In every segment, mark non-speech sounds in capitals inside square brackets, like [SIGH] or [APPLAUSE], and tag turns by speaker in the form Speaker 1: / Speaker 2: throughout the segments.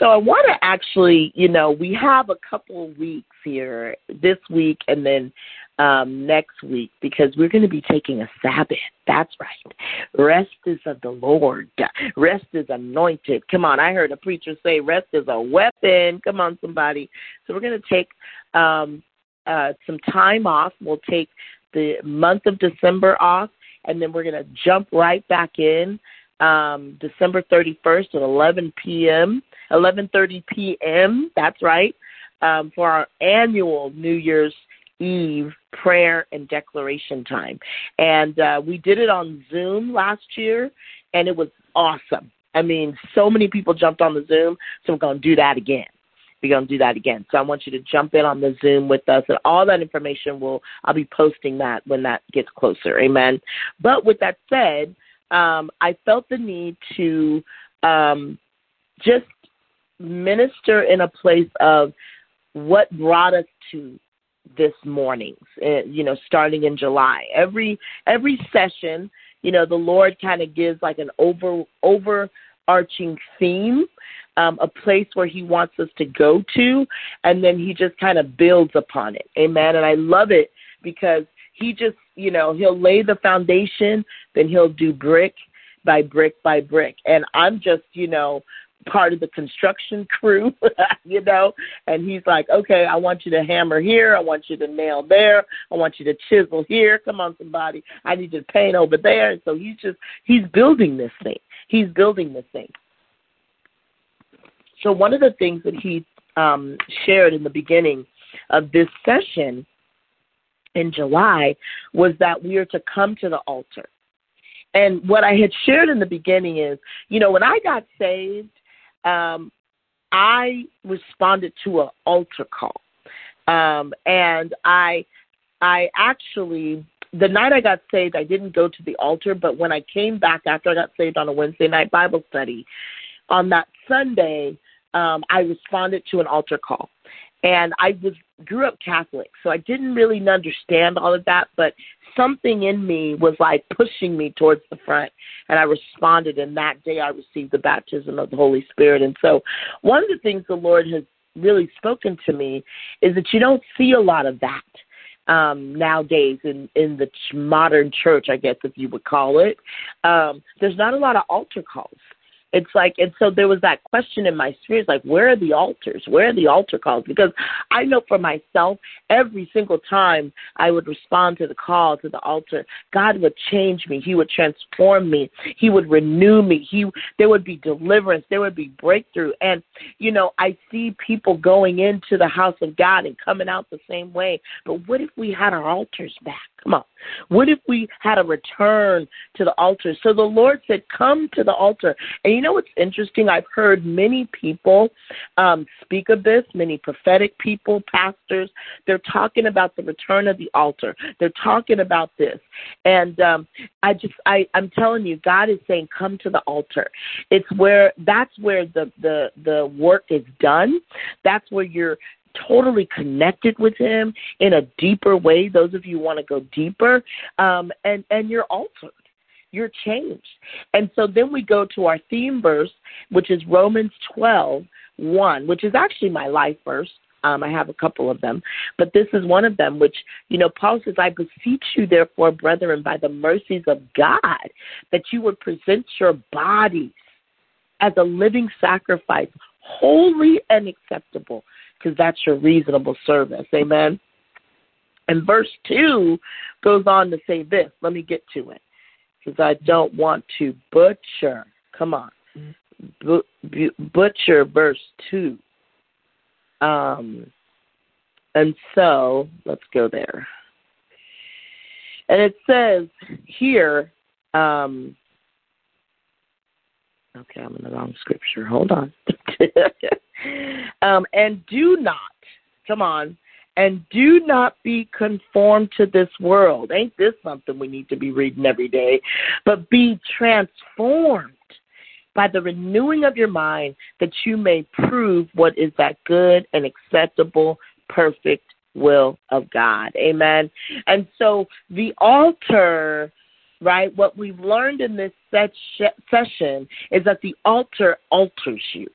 Speaker 1: so I want to actually, you know, we have a couple of weeks here this week and then um, next week because we're going to be taking a Sabbath. That's right. Rest is of the Lord. Rest is anointed. Come on, I heard a preacher say rest is a weapon. Come on, somebody. So we're going to take um, uh, some time off. We'll take the month of December off, and then we're going to jump right back in um, December 31st at 11 p.m. 11:30 p.m. That's right um, for our annual New Year's Eve prayer and declaration time. And uh, we did it on Zoom last year, and it was awesome. I mean, so many people jumped on the Zoom, so we're going to do that again. We're going to do that again. So I want you to jump in on the Zoom with us, and all that information will I'll be posting that when that gets closer. Amen. But with that said, um, I felt the need to um, just minister in a place of what brought us to this morning's uh, you know starting in july. Every every session you know the lord kind of gives like an over overarching theme um, a place where he wants us to go to and then he just kind of builds upon it. Amen. And i love it because he just you know he'll lay the foundation then he'll do brick by brick by brick. And i'm just you know part of the construction crew, [LAUGHS] you know, and he's like, okay, I want you to hammer here. I want you to nail there. I want you to chisel here. Come on, somebody. I need you to paint over there. And so he's just, he's building this thing. He's building this thing. So one of the things that he um, shared in the beginning of this session in July was that we are to come to the altar. And what I had shared in the beginning is, you know, when I got saved, um, I responded to an altar call, um, and I I actually the night I got saved, I didn't go to the altar, but when I came back after I got saved on a Wednesday night Bible study, on that Sunday, um, I responded to an altar call. And I was grew up Catholic, so I didn't really understand all of that, but something in me was like pushing me towards the front and I responded and that day I received the baptism of the Holy Spirit. And so one of the things the Lord has really spoken to me is that you don't see a lot of that um, nowadays in in the modern church, I guess if you would call it. Um, there's not a lot of altar calls. It's like, and so there was that question in my spirit, like, where are the altars? Where are the altar calls? Because I know for myself, every single time I would respond to the call to the altar, God would change me. He would transform me. He would renew me. He, there would be deliverance. There would be breakthrough. And, you know, I see people going into the house of God and coming out the same way. But what if we had our altars back? Come on. What if we had a return to the altar? So the Lord said, Come to the altar. And you know what's interesting? I've heard many people um, speak of this, many prophetic people, pastors. They're talking about the return of the altar. They're talking about this. And um, I just, I, I'm telling you, God is saying, Come to the altar. It's where, that's where the, the, the work is done. That's where you're totally connected with him in a deeper way those of you want to go deeper um, and and you're altered. You're changed. And so then we go to our theme verse which is romans 12 1 which is actually my life verse. Um, I have a couple of them, but this is one of them, which, you know, Paul says, I beseech you, therefore, brethren, by the mercies of God, that you would present your bodies as a living sacrifice, holy and acceptable because that's your reasonable service. Amen. And verse 2 goes on to say this. Let me get to it because I don't want to butcher. Come on. butcher verse 2. Um, and so let's go there. And it says here, um, okay, I'm in the wrong scripture. Hold on. [LAUGHS] um, and do not, come on, and do not be conformed to this world. Ain't this something we need to be reading every day? But be transformed by the renewing of your mind that you may prove what is that good and acceptable, perfect will of God. Amen. And so the altar right? What we've learned in this session is that the altar alters you.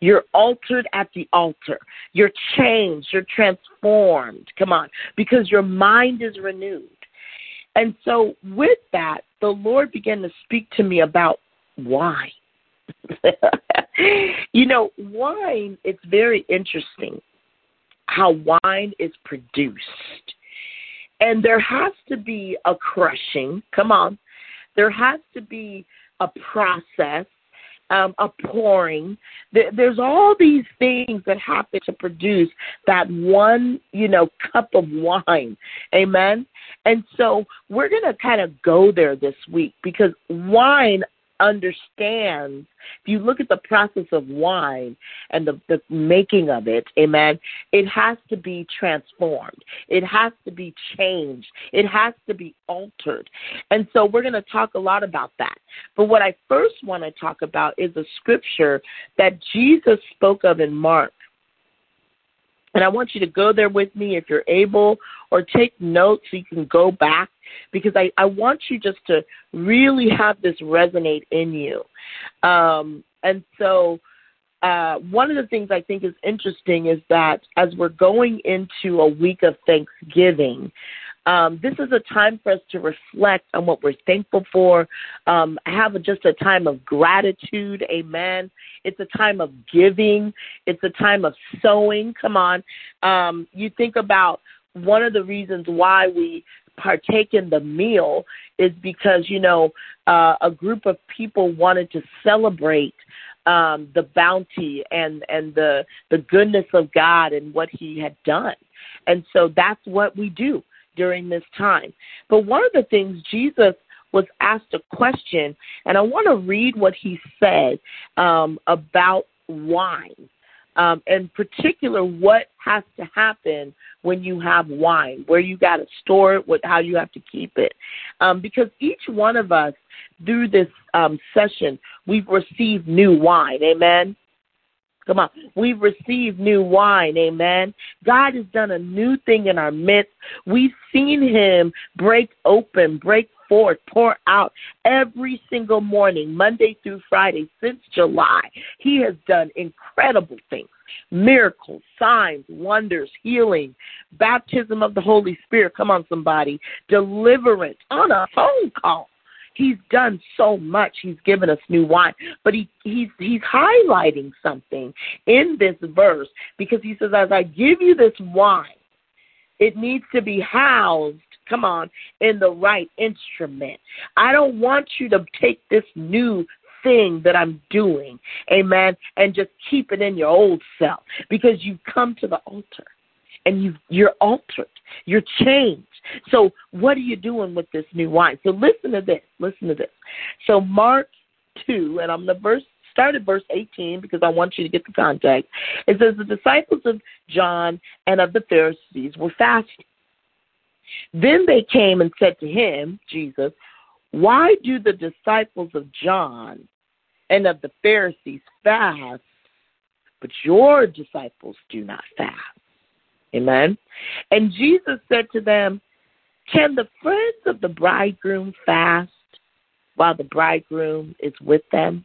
Speaker 1: You're altered at the altar. You're changed. You're transformed. Come on, because your mind is renewed. And so, with that, the Lord began to speak to me about wine. [LAUGHS] you know, wine, it's very interesting how wine is produced. And there has to be a crushing. Come on. There has to be a process, um, a pouring. There's all these things that happen to produce that one, you know, cup of wine. Amen. And so we're going to kind of go there this week because wine understands if you look at the process of wine and the, the making of it amen it has to be transformed. It has to be changed. It has to be altered. And so we're going to talk a lot about that. But what i first want to talk about is a scripture that jesus spoke of in mark and I want you to go there with me if you're able, or take notes so you can go back because I, I want you just to really have this resonate in you. Um, and so, uh, one of the things I think is interesting is that as we're going into a week of Thanksgiving, um, this is a time for us to reflect on what we're thankful for, um, have a, just a time of gratitude. Amen. It's a time of giving. It's a time of sowing. Come on. Um, you think about one of the reasons why we partake in the meal is because, you know, uh, a group of people wanted to celebrate um, the bounty and, and the, the goodness of God and what He had done. And so that's what we do during this time. But one of the things Jesus was asked a question, and I want to read what he said um, about wine. Um, in particular, what has to happen when you have wine, where you got to store it, what, how you have to keep it. Um, because each one of us, through this um, session, we've received new wine. Amen. Come on. We've received new wine. Amen. God has done a new thing in our midst. We've seen him break open, break forth, pour out every single morning, Monday through Friday since July. He has done incredible things miracles, signs, wonders, healing, baptism of the Holy Spirit. Come on, somebody. Deliverance on a phone call. He's done so much. He's given us new wine. But he, he's he's highlighting something in this verse because he says, As I give you this wine, it needs to be housed, come on, in the right instrument. I don't want you to take this new thing that I'm doing, amen, and just keep it in your old self because you've come to the altar and you you're altered. You're changed. So what are you doing with this new wine? So listen to this. Listen to this. So Mark two, and I'm the verse start at verse 18 because I want you to get the context. It says the disciples of John and of the Pharisees were fasting. Then they came and said to him, Jesus, why do the disciples of John and of the Pharisees fast, but your disciples do not fast? Amen. And Jesus said to them, Can the friends of the bridegroom fast while the bridegroom is with them?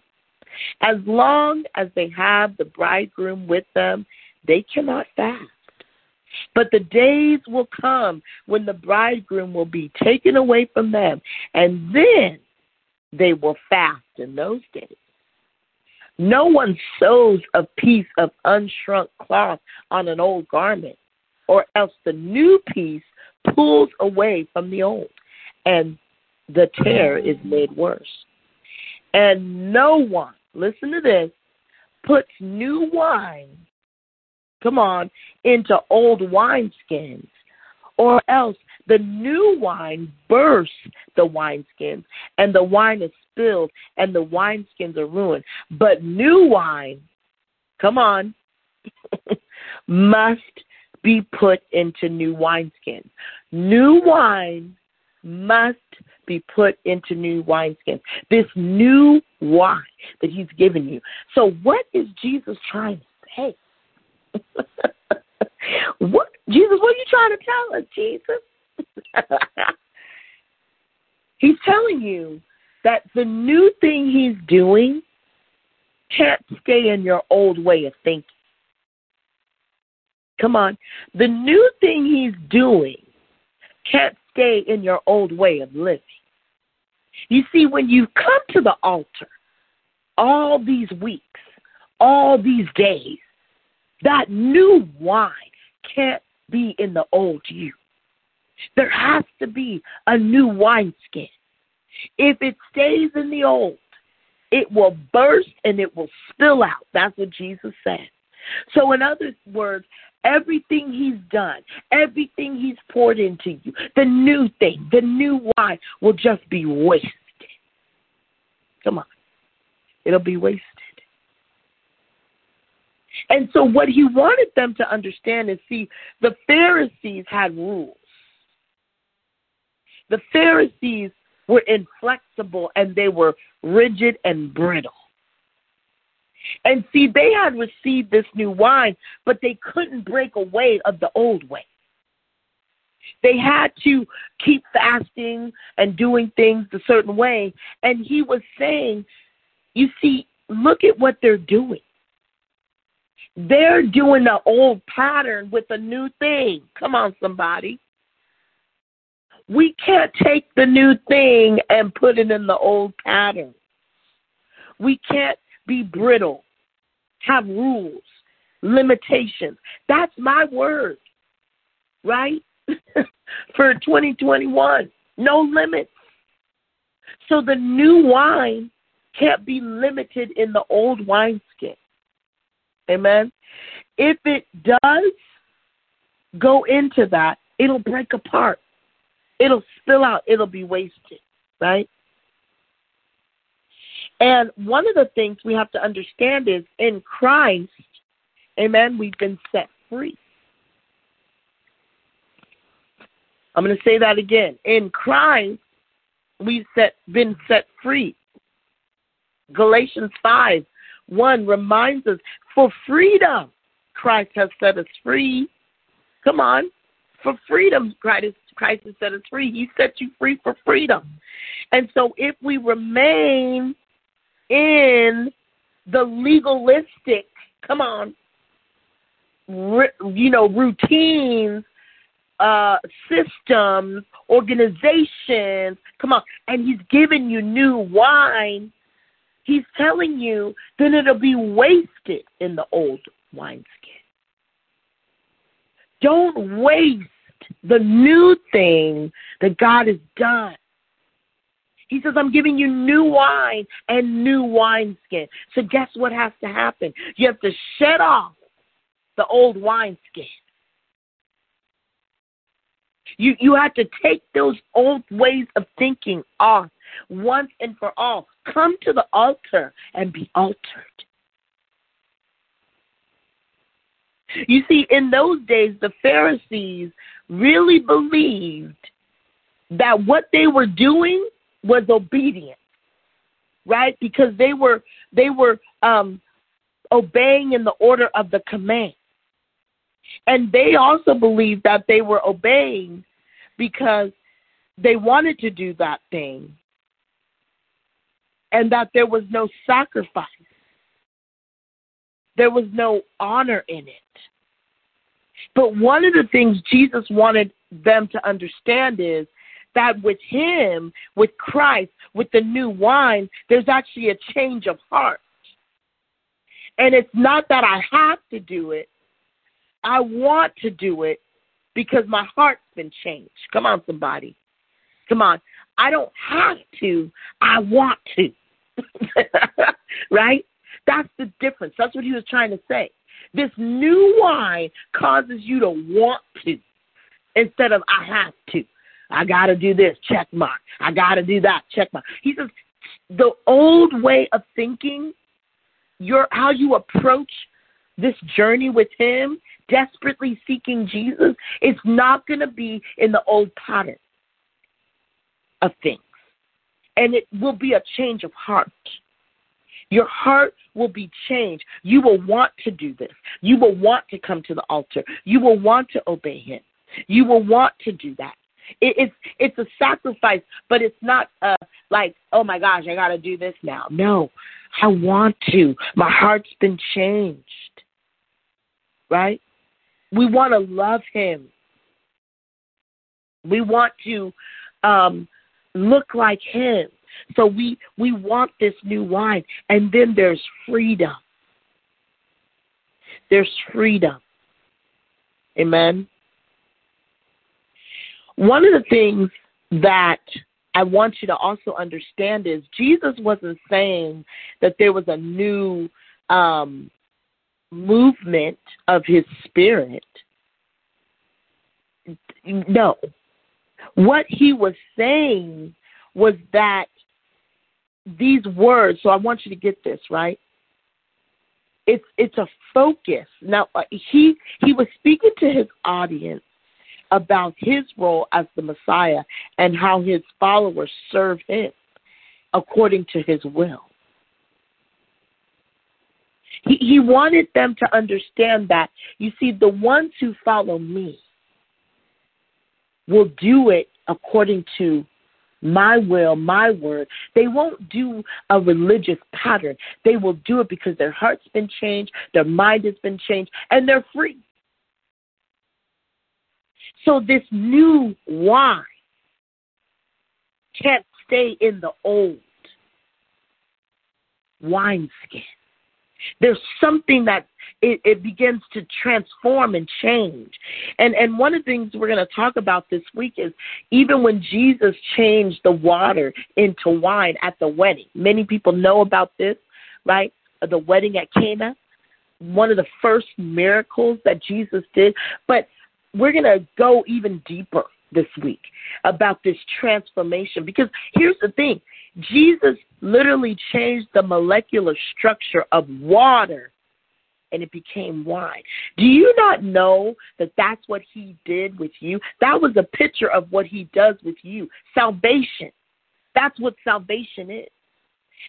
Speaker 1: As long as they have the bridegroom with them, they cannot fast. But the days will come when the bridegroom will be taken away from them, and then they will fast in those days. No one sews a piece of unshrunk cloth on an old garment or else the new piece pulls away from the old, and the tear is made worse. And no one, listen to this, puts new wine, come on, into old wineskins, or else the new wine bursts the wineskins, and the wine is spilled, and the wineskins are ruined. But new wine, come on, [LAUGHS] must be put into new wineskins. New wine must be put into new wineskins. This new wine that he's given you. So what is Jesus trying to say? [LAUGHS] what Jesus, what are you trying to tell us, Jesus? [LAUGHS] he's telling you that the new thing he's doing can't stay in your old way of thinking. Come on. The new thing he's doing can't stay in your old way of living. You see, when you come to the altar all these weeks, all these days, that new wine can't be in the old you. There has to be a new wineskin. If it stays in the old, it will burst and it will spill out. That's what Jesus said. So, in other words, everything he's done, everything he's poured into you, the new thing, the new wine will just be wasted. Come on. It'll be wasted. And so, what he wanted them to understand is see, the Pharisees had rules. The Pharisees were inflexible and they were rigid and brittle. And see, they had received this new wine, but they couldn't break away of the old way. They had to keep fasting and doing things a certain way. And he was saying, you see, look at what they're doing. They're doing the old pattern with a new thing. Come on, somebody. We can't take the new thing and put it in the old pattern. We can't be brittle, have rules, limitations. That's my word, right? [LAUGHS] For 2021, no limits. So the new wine can't be limited in the old wineskin. Amen. If it does go into that, it'll break apart. It'll spill out. It'll be wasted, right? And one of the things we have to understand is in Christ, amen, we've been set free. I'm going to say that again. In Christ, we've set, been set free. Galatians 5 1 reminds us for freedom, Christ has set us free. Come on. For freedom, Christ, Christ has set us free. He set you free for freedom. And so if we remain in the legalistic, come on, you know, routines, uh, systems, organizations, come on, and he's giving you new wine, he's telling you then it'll be wasted in the old wineskin. Don't waste the new thing that God has done. He says, I'm giving you new wine and new wineskin. So guess what has to happen? You have to shed off the old wineskin. You you have to take those old ways of thinking off once and for all. Come to the altar and be altered. You see, in those days, the Pharisees really believed that what they were doing was obedient, right? Because they were they were um, obeying in the order of the command, and they also believed that they were obeying because they wanted to do that thing, and that there was no sacrifice, there was no honor in it. But one of the things Jesus wanted them to understand is that with Him, with Christ, with the new wine, there's actually a change of heart. And it's not that I have to do it, I want to do it because my heart's been changed. Come on, somebody. Come on. I don't have to, I want to. [LAUGHS] right? That's the difference. That's what he was trying to say. This new wine causes you to want to instead of I have to. I got to do this, check mark. I got to do that, check mark. He says the old way of thinking, your how you approach this journey with him, desperately seeking Jesus, it's not going to be in the old pattern of things. And it will be a change of heart. Your heart will be changed. You will want to do this. You will want to come to the altar. You will want to obey Him. You will want to do that. It, it's it's a sacrifice, but it's not uh, like, oh my gosh, I got to do this now. No, I want to. My heart's been changed. Right? We want to love Him. We want to um, look like Him. So we we want this new wine, and then there's freedom. There's freedom. Amen. One of the things that I want you to also understand is Jesus wasn't saying that there was a new um, movement of his spirit. No. What he was saying was that these words, so I want you to get this, right? It's it's a focus. Now uh, he he was speaking to his audience about his role as the Messiah and how his followers serve him according to his will. He, he wanted them to understand that, you see, the ones who follow me will do it according to my will, my word. They won't do a religious pattern. They will do it because their heart's been changed, their mind has been changed, and they're free. So this new wine can't stay in the old wineskin. There's something that it, it begins to transform and change. And and one of the things we're going to talk about this week is even when Jesus changed the water into wine at the wedding. Many people know about this, right? The wedding at Cana, one of the first miracles that Jesus did. But we're going to go even deeper this week about this transformation because here's the thing Jesus literally changed the molecular structure of water and it became wine. Do you not know that that's what he did with you? That was a picture of what he does with you salvation. That's what salvation is.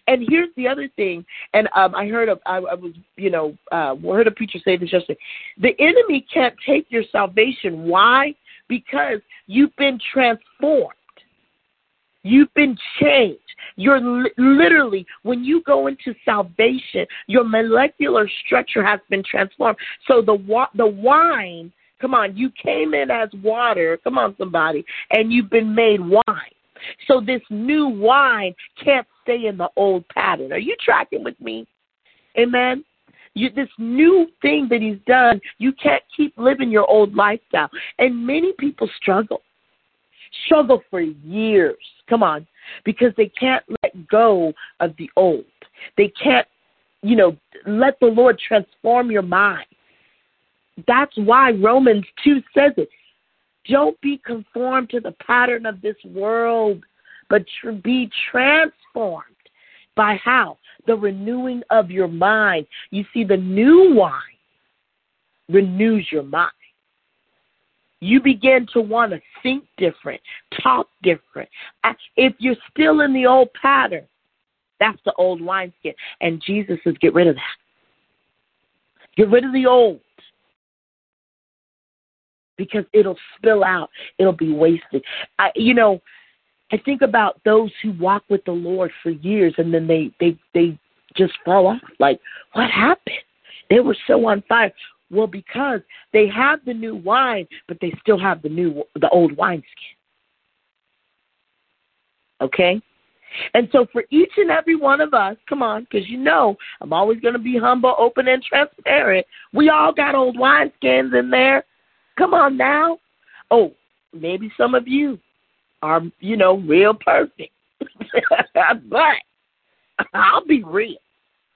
Speaker 1: And here's the other thing, and um, I heard of, I, was, you know, uh, heard a preacher say this yesterday. The enemy can't take your salvation. Why? Because you've been transformed. You've been changed. You're li- literally, when you go into salvation, your molecular structure has been transformed. So the wa- the wine, come on, you came in as water, come on, somebody, and you've been made wine. So this new wine can't stay in the old pattern. Are you tracking with me? Amen. You, this new thing that he's done, you can't keep living your old lifestyle. And many people struggle, struggle for years. Come on, because they can't let go of the old. They can't, you know, let the Lord transform your mind. That's why Romans 2 says it. Don't be conformed to the pattern of this world, but tr- be transformed by how? The renewing of your mind. You see, the new wine renews your mind. You begin to want to think different, talk different. If you're still in the old pattern, that's the old wineskin. And Jesus says, get rid of that. Get rid of the old because it'll spill out. It'll be wasted. I, you know, I think about those who walk with the Lord for years and then they they they just fall off. Like, what happened? They were so on fire. Well, because they have the new wine, but they still have the new the old wineskin. Okay? And so for each and every one of us, come on, because you know I'm always going to be humble, open, and transparent. We all got old wineskins in there. Come on now. Oh, maybe some of you are, you know, real perfect. [LAUGHS] but I'll be real.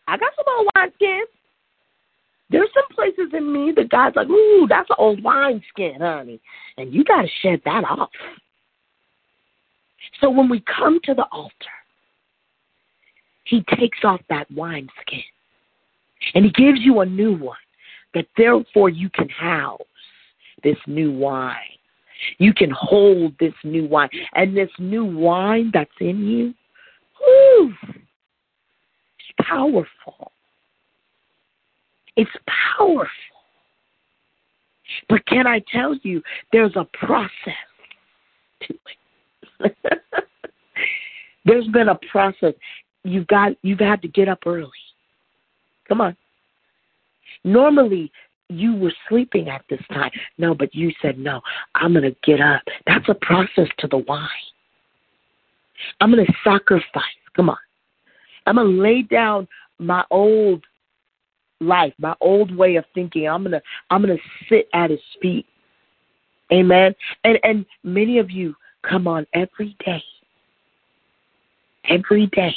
Speaker 1: I got some old wineskins. There's some places in me that God's like, ooh, that's an old wine skin, honey. And you got to shed that off. So when we come to the altar, he takes off that wine skin and he gives you a new one that therefore you can house this new wine. You can hold this new wine. And this new wine that's in you, whew, it's powerful. It's powerful. But can I tell you, there's a process. to it. [LAUGHS] There's been a process. You've got you've had to get up early. Come on. Normally you were sleeping at this time. No, but you said no. I'm going to get up. That's a process to the wine. I'm going to sacrifice. Come on. I'm going to lay down my old life, my old way of thinking. I'm going to I'm going to sit at his feet. Amen. And and many of you come on every day. Every day.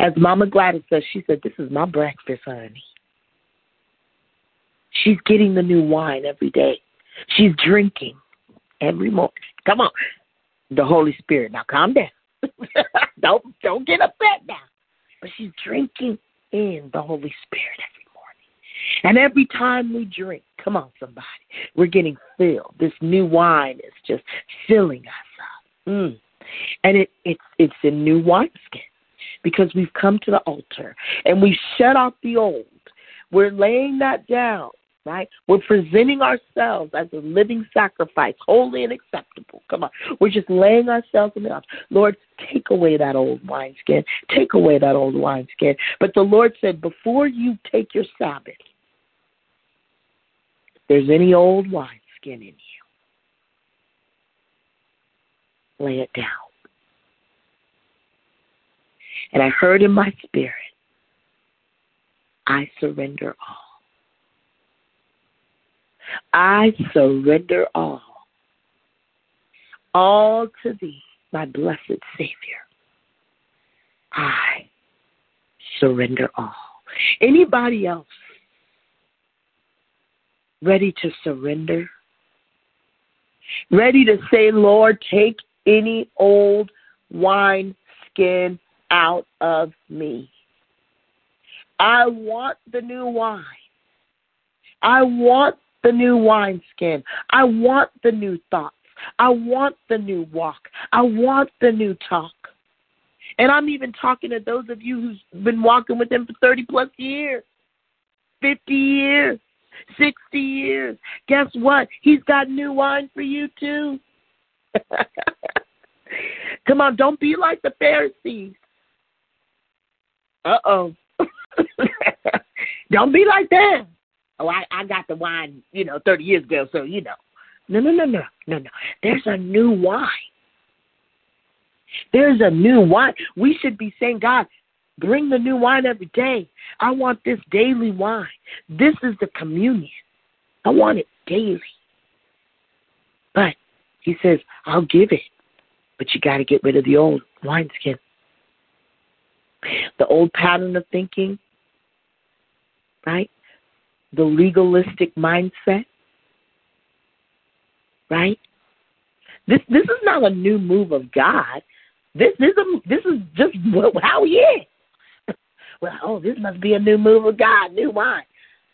Speaker 1: As Mama Gladys says, she said, This is my breakfast, honey. She's getting the new wine every day. She's drinking every morning. Come on. The Holy Spirit. Now calm down. [LAUGHS] don't don't get upset now. But she's drinking in the Holy Spirit every morning. And every time we drink, come on somebody, we're getting filled. This new wine is just filling us up. Mm. And it, it's it's a new wineskin because we've come to the altar and we've shut off the old. We're laying that down right? We're presenting ourselves as a living sacrifice, holy and acceptable. Come on. We're just laying ourselves in the altar. Lord, take away that old wineskin. Take away that old wineskin. But the Lord said, before you take your Sabbath, if there's any old wineskin in you, lay it down. And I heard in my spirit, I surrender all. I surrender all. All to thee, my blessed Savior. I surrender all. Anybody else ready to surrender? Ready to say, Lord, take any old wine skin out of me. I want the new wine. I want the new wineskin. I want the new thoughts. I want the new walk. I want the new talk. And I'm even talking to those of you who's been walking with him for 30 plus years, 50 years, 60 years. Guess what? He's got new wine for you too. [LAUGHS] Come on, don't be like the Pharisees. Uh oh. [LAUGHS] don't be like them oh, I, I got the wine, you know, 30 years ago, so, you know. No, no, no, no, no, no. There's a new wine. There's a new wine. We should be saying, God, bring the new wine every day. I want this daily wine. This is the communion. I want it daily. But he says, I'll give it. But you got to get rid of the old wineskin. The old pattern of thinking, right? The legalistic mindset. Right? This this is not a new move of God. This this is this is just [LAUGHS] how he is. [LAUGHS] well, oh, this must be a new move of God, new wine.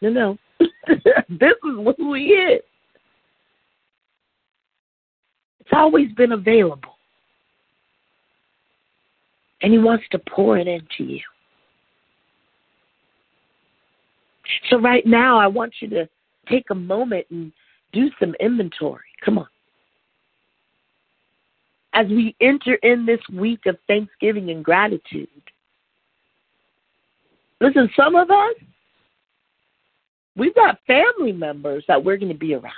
Speaker 1: No, no. [LAUGHS] this is who he is. It's always been available. And he wants to pour it into you. So, right now, I want you to take a moment and do some inventory. Come on. As we enter in this week of thanksgiving and gratitude, listen, some of us, we've got family members that we're going to be around.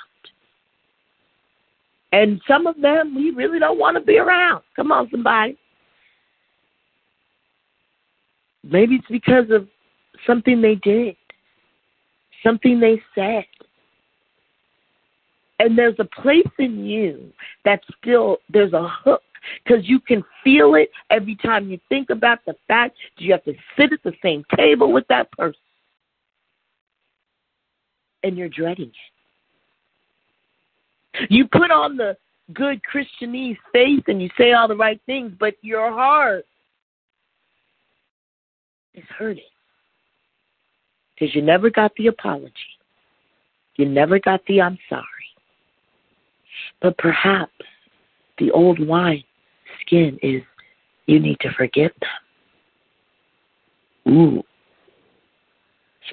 Speaker 1: And some of them we really don't want to be around. Come on, somebody. Maybe it's because of something they did something they said. And there's a place in you that still, there's a hook because you can feel it every time you think about the fact you have to sit at the same table with that person. And you're dreading it. You put on the good Christianese face and you say all the right things, but your heart is hurting because you never got the apology. You never got the I'm sorry. But perhaps the old wine skin is you need to forgive them. Ooh.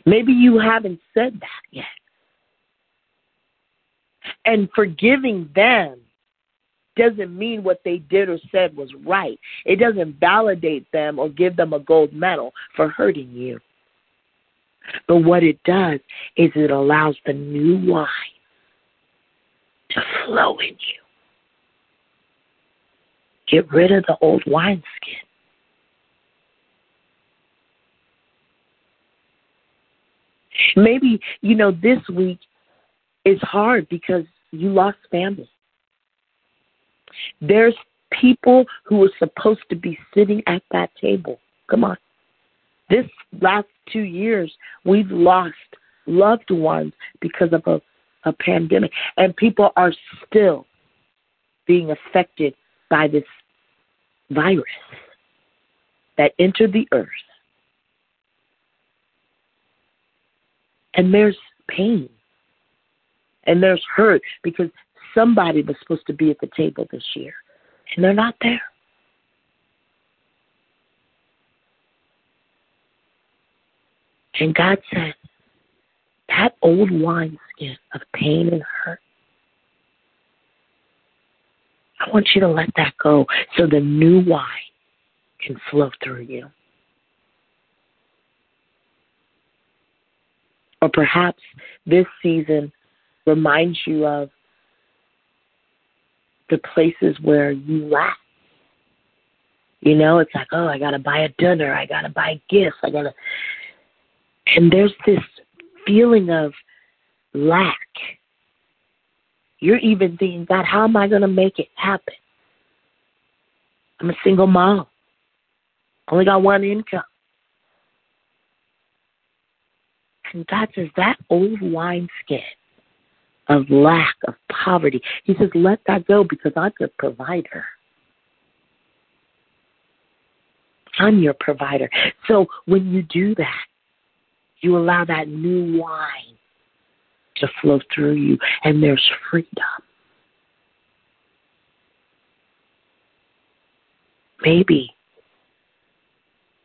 Speaker 1: Maybe you haven't said that yet. And forgiving them doesn't mean what they did or said was right. It doesn't validate them or give them a gold medal for hurting you. But what it does is it allows the new wine to flow in you. Get rid of the old wineskin. Maybe, you know, this week is hard because you lost family. There's people who are supposed to be sitting at that table. Come on. This last two years, we've lost loved ones because of a, a pandemic, and people are still being affected by this virus that entered the earth. And there's pain and there's hurt because somebody was supposed to be at the table this year and they're not there. And God said, that old wineskin of pain and hurt, I want you to let that go so the new wine can flow through you. Or perhaps this season reminds you of the places where you lack. You know, it's like, oh, I got to buy a dinner, I got to buy gifts, I got to. And there's this feeling of lack. You're even thinking, God, how am I going to make it happen? I'm a single mom. Only got one income. And God says that old wineskin of lack, of poverty, He says, let that go because I'm your provider. I'm your provider. So when you do that, you allow that new wine to flow through you, and there's freedom. Maybe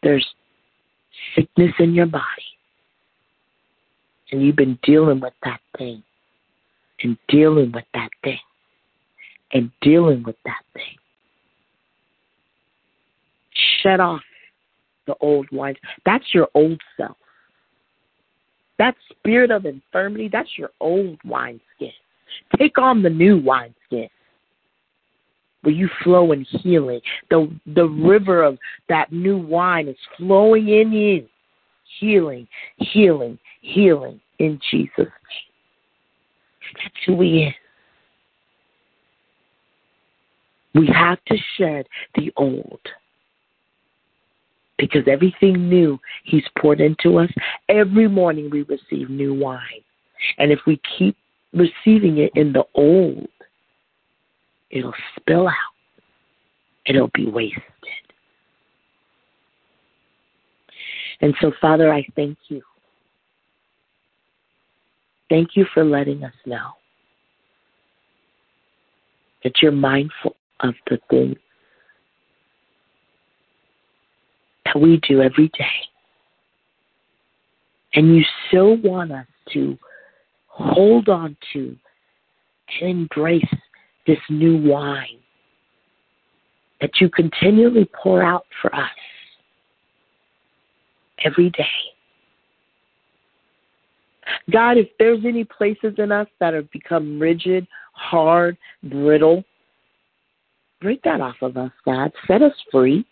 Speaker 1: there's sickness in your body, and you've been dealing with that thing, and dealing with that thing, and dealing with that thing. Shut off the old wine. That's your old self. That spirit of infirmity, that's your old wineskin. Take on the new wineskin where you flow in healing. The the river of that new wine is flowing in you. Healing, healing, healing in Jesus' name. That's who we is. We have to shed the old because everything new He's poured into us, every morning we receive new wine. And if we keep receiving it in the old, it'll spill out, it'll be wasted. And so, Father, I thank you. Thank you for letting us know that you're mindful of the things that we do every day. And you so want us to hold on to and embrace this new wine that you continually pour out for us every day. God, if there's any places in us that have become rigid, hard, brittle, break that off of us, God. Set us free.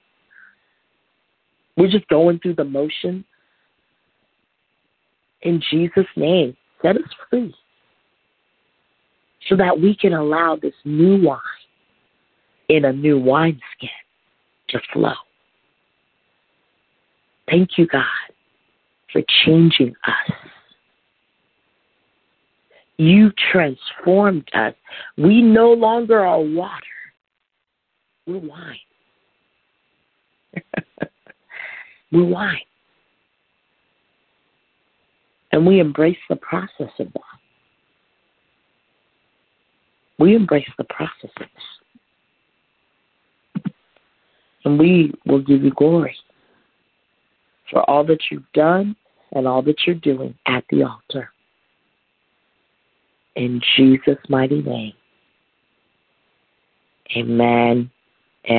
Speaker 1: We're just going through the motion. In Jesus' name, set us free so that we can allow this new wine in a new wineskin to flow. Thank you, God, for changing us. You transformed us. We no longer are water, we're wine. [LAUGHS] We're wine. And we embrace the process of that. We embrace the process of that. And we will give you glory for all that you've done and all that you're doing at the altar. In Jesus' mighty name. Amen. And